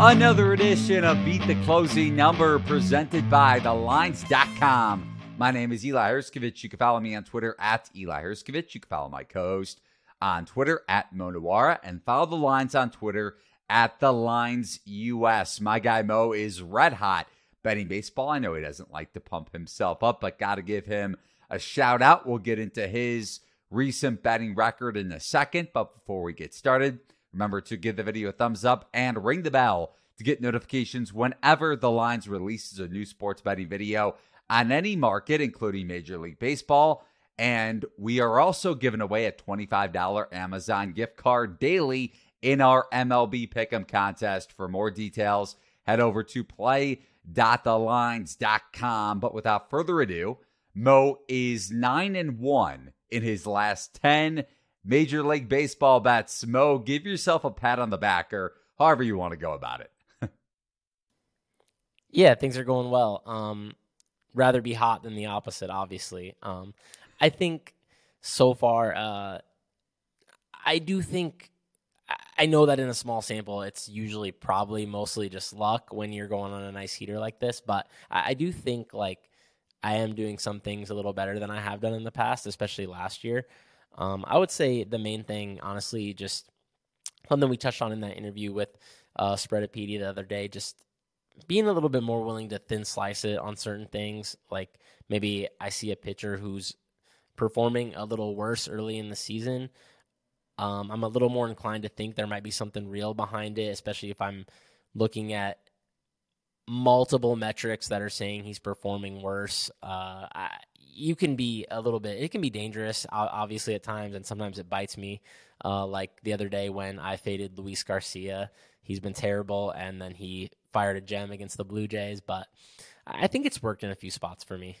Another edition of Beat the Closing Number presented by TheLines.com. My name is Eli Hershkovich. You can follow me on Twitter at Eli Hershkovich. You can follow my co host on Twitter at MoNuwwarah and follow the lines on Twitter at The Lines US. My guy Mo is red hot betting baseball. I know he doesn't like to pump himself up, but got to give him a shout out. We'll get into his recent betting record in a second. But before we get started, remember to give the video a thumbs up and ring the bell to get notifications whenever the lines releases a new sports betting video on any market, including Major League Baseball. And we are also giving away a $25 Amazon gift card daily in our MLB Pick'em contest. For more details, head over to play.thelines.com. But without further ado, Mo is 9 and 1 in his last 10 Major League Baseball bats. Mo, give yourself a pat on the back or however you want to go about it. yeah, things are going well. Um, rather be hot than the opposite, obviously. Um, I think so far, uh, I do think I know that in a small sample, it's usually probably mostly just luck when you're going on a nice heater like this. But I, I do think like I am doing some things a little better than I have done in the past, especially last year. Um, I would say the main thing, honestly, just something we touched on in that interview with uh, Spreadopedia the other day, just being a little bit more willing to thin slice it on certain things. Like maybe I see a pitcher who's performing a little worse early in the season. Um, I'm a little more inclined to think there might be something real behind it, especially if I'm looking at multiple metrics that are saying he's performing worse. Uh, I, you can be a little bit, it can be dangerous, obviously, at times, and sometimes it bites me. Uh, like the other day when I faded Luis Garcia, he's been terrible, and then he fired a gem against the Blue Jays. But I think it's worked in a few spots for me.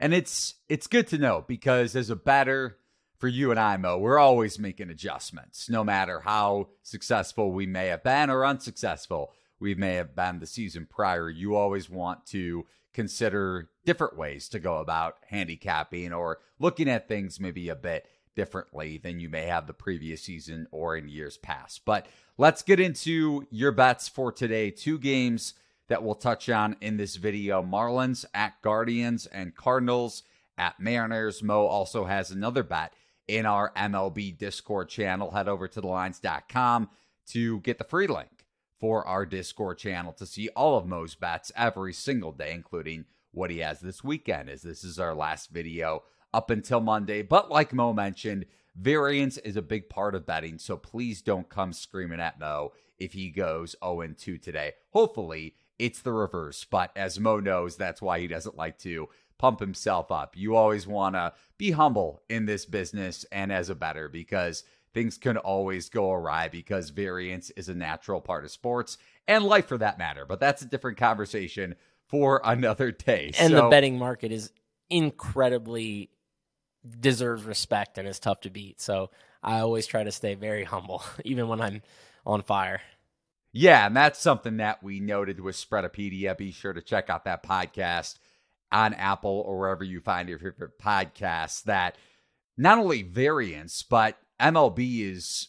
And it's it's good to know because as a batter for you and I, Mo, we're always making adjustments, no matter how successful we may have been or unsuccessful we may have been the season prior. You always want to consider different ways to go about handicapping or looking at things maybe a bit differently than you may have the previous season or in years past. But let's get into your bets for today. Two games that we'll touch on in this video Marlins at Guardians and Cardinals at Mariners. Mo also has another bet in our MLB Discord channel. Head over to thelines.com to get the free link for our Discord channel to see all of Mo's bets every single day, including what he has this weekend, as this is our last video up until Monday. But like Mo mentioned, variance is a big part of betting, so please don't come screaming at Mo if he goes 0 2 today. Hopefully, it's the reverse, but as Mo knows, that's why he doesn't like to pump himself up. You always want to be humble in this business and as a bettor because things can always go awry because variance is a natural part of sports and life for that matter. But that's a different conversation for another day. And so, the betting market is incredibly deserves respect and is tough to beat. So I always try to stay very humble, even when I'm on fire. Yeah, and that's something that we noted with Spreadopedia. Be sure to check out that podcast on Apple or wherever you find your favorite podcasts. That not only variance, but MLB is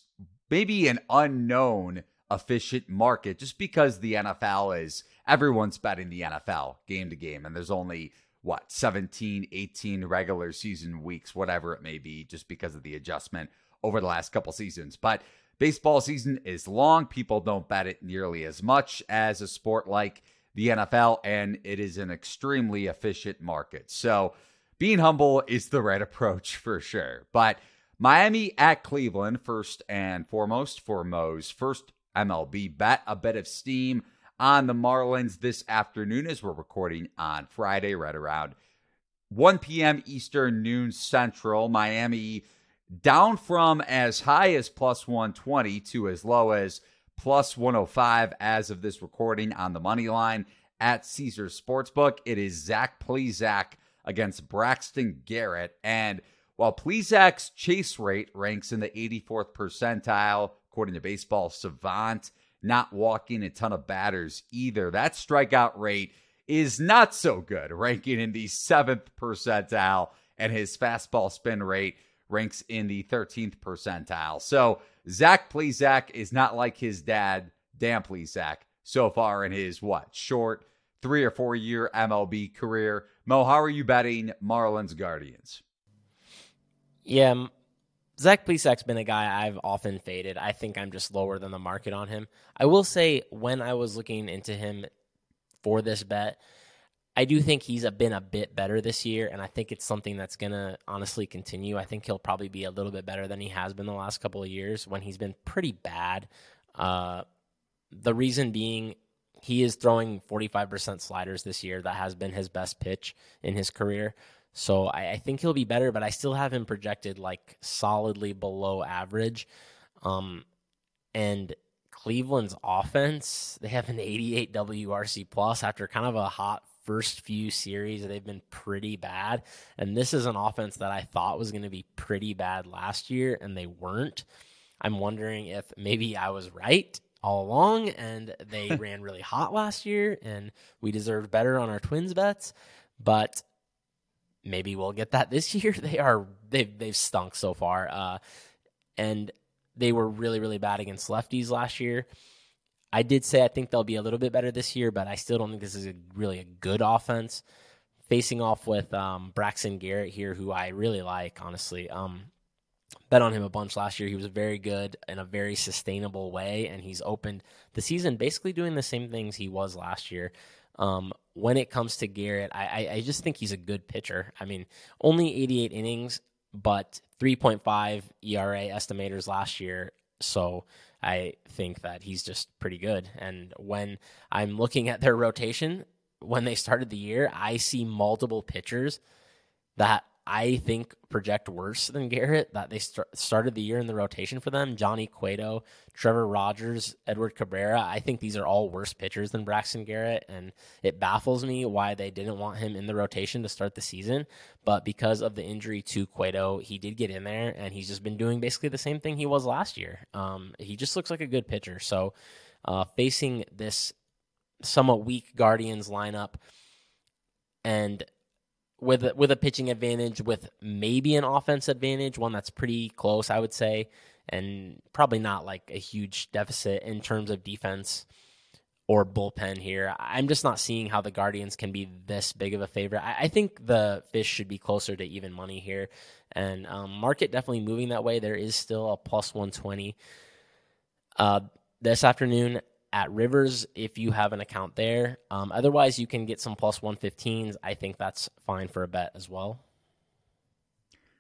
maybe an unknown efficient market just because the NFL is everyone's betting the NFL game to game and there's only what 17 18 regular season weeks whatever it may be just because of the adjustment over the last couple seasons. But baseball season is long. People don't bet it nearly as much as a sport like the NFL and it is an extremely efficient market. So being humble is the right approach for sure. But Miami at Cleveland, first and foremost for Mo's first MLB bet. A bit of steam on the Marlins this afternoon as we're recording on Friday, right around 1 p.m. Eastern, noon Central. Miami down from as high as plus 120 to as low as plus 105 as of this recording on the money line at Caesars Sportsbook. It is Zach Plesac against Braxton Garrett. And while Plesac's chase rate ranks in the 84th percentile, according to Baseball Savant, not walking a ton of batters either. That strikeout rate is not so good, ranking in the seventh percentile, and his fastball spin rate ranks in the 13th percentile. So Zach Plesac is not like his dad, Dan Plesac so far in his what short three or four year MLB career. Mo, how are you betting Marlins Guardians? Yeah, Zach Plesac's been a guy I've often faded. I think I'm just lower than the market on him. I will say when I was looking into him for this bet, I do think he's been a bit better this year, and I think it's something that's going to honestly continue. I think he'll probably be a little bit better than he has been the last couple of years when he's been pretty bad. Uh, the reason being, he is throwing 45% sliders this year. That has been his best pitch in his career. So I, I, think he'll be better, but I still have him projected like solidly below average. Um, and Cleveland's offense, they have an 88 WRC plus after kind of a hot first few series. They've been pretty bad. And this is an offense that I thought was going to be pretty bad last year, and they weren't. I'm wondering if maybe I was right all along and they ran really hot last year and we deserved better on our twins bets. But maybe we'll get that this year. They are they've they've stunk so far, uh, and they were really really bad against lefties last year. I did say I think they'll be a little bit better this year, but I still don't think this is a, really a good offense. Facing off with um, Braxton Garrett here, who I really like, honestly. Um, bet on him a bunch last year. He was very good in a very sustainable way, and he's opened the season basically doing the same things he was last year. Um, when it comes to Garrett, I, I, I just think he's a good pitcher. I mean, only 88 innings, but 3.5 ERA estimators last year. So I think that he's just pretty good. And when I'm looking at their rotation, when they started the year, I see multiple pitchers that I think project worse than Garrett. That they st- started the year in the rotation for them. Johnny Cueto, Trevor Rogers, Edward Cabrera. I think these are all worse pitchers than Braxton Garrett, and it baffles me why they didn't want him in the rotation to start the season. But because of the injury to Cueto, he did get in there, and he's just been doing basically the same thing he was last year. Um, he just looks like a good pitcher. So, uh, facing this somewhat weak Guardians lineup, and with with a pitching advantage, with maybe an offense advantage, one that's pretty close, I would say, and probably not like a huge deficit in terms of defense or bullpen here. I'm just not seeing how the Guardians can be this big of a favorite. I, I think the fish should be closer to even money here, and um, market definitely moving that way. There is still a plus 120 uh, this afternoon at Rivers if you have an account there. Um, otherwise, you can get some plus 115s. I think that's fine for a bet as well.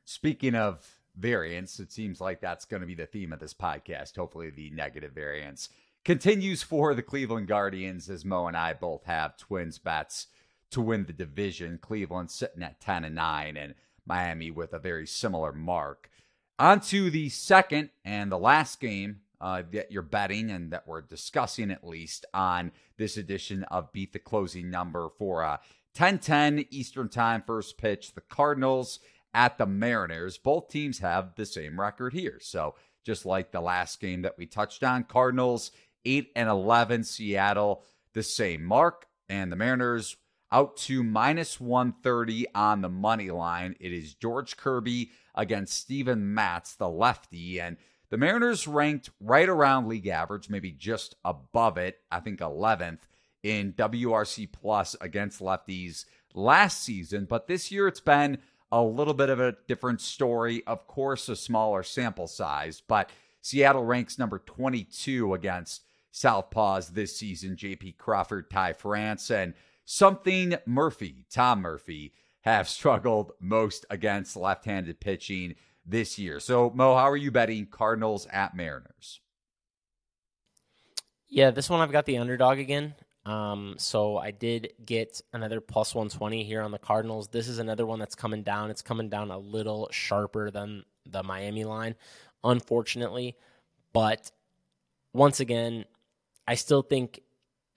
Speaking of variance, it seems like that's going to be the theme of this podcast. Hopefully, the negative variance continues for the Cleveland Guardians, as Mo and I both have Twins bets to win the division. Cleveland sitting at 10 and 9, and Miami with a very similar mark. On to the second and the last game uh, that you're betting and that we're discussing at least on this edition of Beat the Closing Number for uh, 1010 Eastern Time first pitch. The Cardinals at the Mariners. Both teams have the same record here. So just like the last game that we touched on, Cardinals 8 and 11, Seattle the same mark, and the Mariners out to minus 130 on the money line. It is George Kirby against Steven Matz, the lefty. And the Mariners ranked right around league average, maybe just above it, I think 11th in WRC plus against lefties last season, but this year it's been a little bit of a different story. Of course, a smaller sample size, but Seattle ranks number 22 against Southpaws this season. JP Crawford, Ty France, and something Murphy, Tom Murphy, have struggled most against left handed pitching this year. So, Mo, how are you betting Cardinals at Mariners? Yeah, this one I've got the underdog again. Um, so I did get another plus 120 here on the Cardinals. This is another one that's coming down. It's coming down a little sharper than the Miami line, unfortunately. But once again, I still think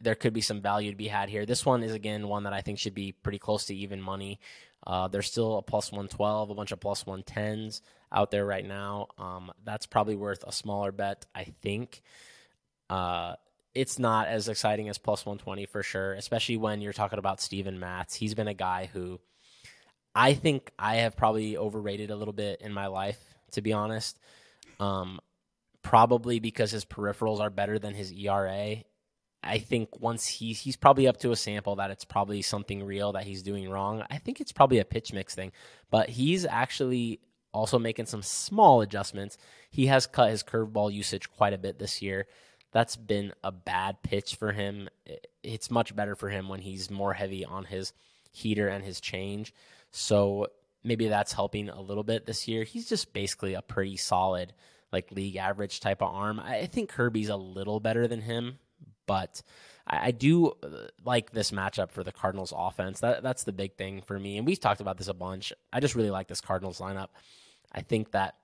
there could be some value to be had here. This one is again one that I think should be pretty close to even money. Uh, there's still a plus 112, a bunch of plus 110s out there right now. Um, that's probably worth a smaller bet, I think. Uh, it's not as exciting as plus 120 for sure, especially when you're talking about Steven Matz. He's been a guy who I think I have probably overrated a little bit in my life, to be honest. Um, probably because his peripherals are better than his ERA. I think once he's he's probably up to a sample that it's probably something real that he's doing wrong. I think it's probably a pitch mix thing, but he's actually also making some small adjustments. He has cut his curveball usage quite a bit this year. That's been a bad pitch for him. It's much better for him when he's more heavy on his heater and his change. So maybe that's helping a little bit this year. He's just basically a pretty solid, like league average type of arm. I think Kirby's a little better than him, but I, I do uh, like this matchup for the Cardinals offense. That that's the big thing for me. And we've talked about this a bunch. I just really like this Cardinals lineup. I think that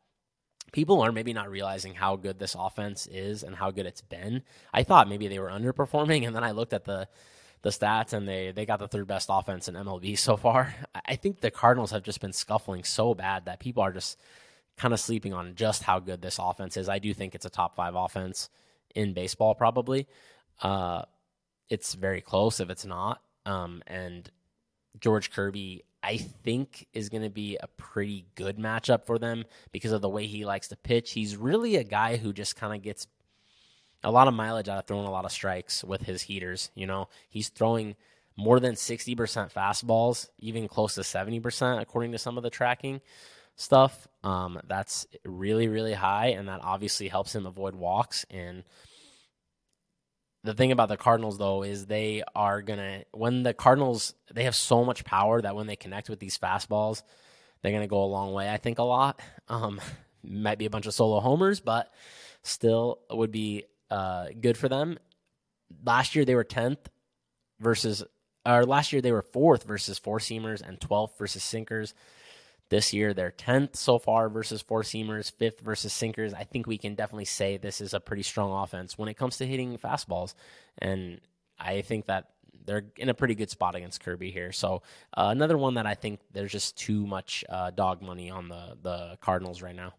people are maybe not realizing how good this offense is and how good it's been. I thought maybe they were underperforming, and then I looked at the the stats and they they got the third best offense in MLB so far. I think the Cardinals have just been scuffling so bad that people are just kind of sleeping on just how good this offense is. I do think it's a top five offense in baseball, probably. Uh, it's very close if it's not. Um, and George Kirby, I think, is going to be a pretty good matchup for them because of the way he likes to pitch. He's really a guy who just kind of gets a lot of mileage out of throwing a lot of strikes with his heaters. You know, he's throwing more than 60% fastballs, even close to 70%, according to some of the tracking stuff. Um, that's really, really high, and that obviously helps him avoid walks. And the thing about the Cardinals, though, is they are to, when the Cardinals, they have so much power that when they connect with these fastballs, they're to go a long way, I think, a lot. Um, might be a bunch of solo homers, but still would be uh, good for them. Last year they were 10th versus, or last year they were fourth versus four seamers and 12th versus sinkers. This year they're 10th so far versus four seamers, fifth versus sinkers. I think we can definitely say this is a pretty strong offense when it comes to hitting fastballs. And I think that they're in a pretty good spot against Kirby here. So uh, another one that I think there's just too much uh, dog money on the the Cardinals right now.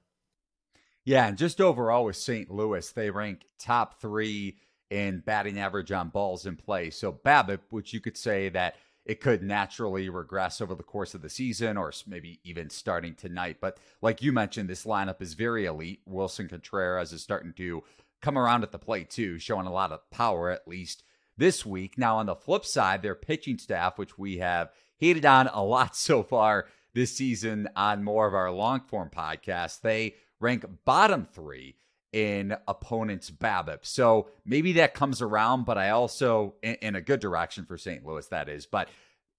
Yeah, and just overall with St. Louis, they rank top three in batting average on balls in play. So BABIP, which you could say that it could naturally regress over the course of the season or maybe even starting tonight. But like you mentioned, this lineup is very elite. Willson Contreras is starting to come around at the plate too, showing a lot of power at least this week. Now, on the flip side, their pitching staff, which we have hated on a lot so far this season on more of our long form podcasts, they rank bottom three in opponents' BABIP. So maybe that comes around, but I also, in, in, a good direction for St. Louis, that is. But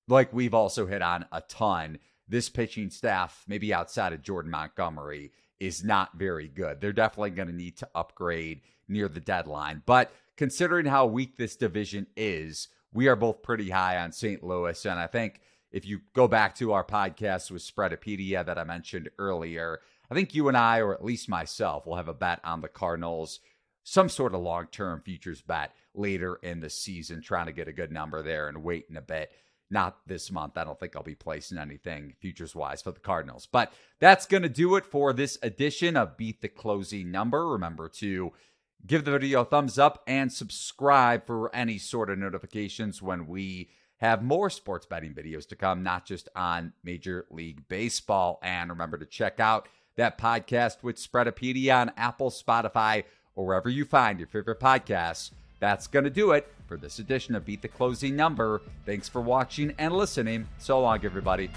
like we've also hit on a ton, this pitching staff, maybe outside of Jordan Montgomery, is not very good. They're definitely going to need to upgrade near the deadline. But considering how weak this division is, we are both pretty high on St. Louis. And I think if you go back to our podcast with Spreadopedia that I mentioned earlier, I think you and I, or at least myself, will have a bet on the Cardinals, some sort of long term futures bet later in the season, trying to get a good number there and waiting a bit. Not this month. I don't think I'll be placing anything futures wise for the Cardinals. But that's going to do it for this edition of Beat the Closing Number. Remember to give the video a thumbs up and subscribe for any sort of notifications when we have more sports betting videos to come, not just on Major League Baseball. And remember to check out that podcast with Spreadopedia on Apple, Spotify, or wherever you find your favorite podcasts. That's going to do it for this edition of Beat the Closing Number. Thanks for watching and listening. So long, everybody.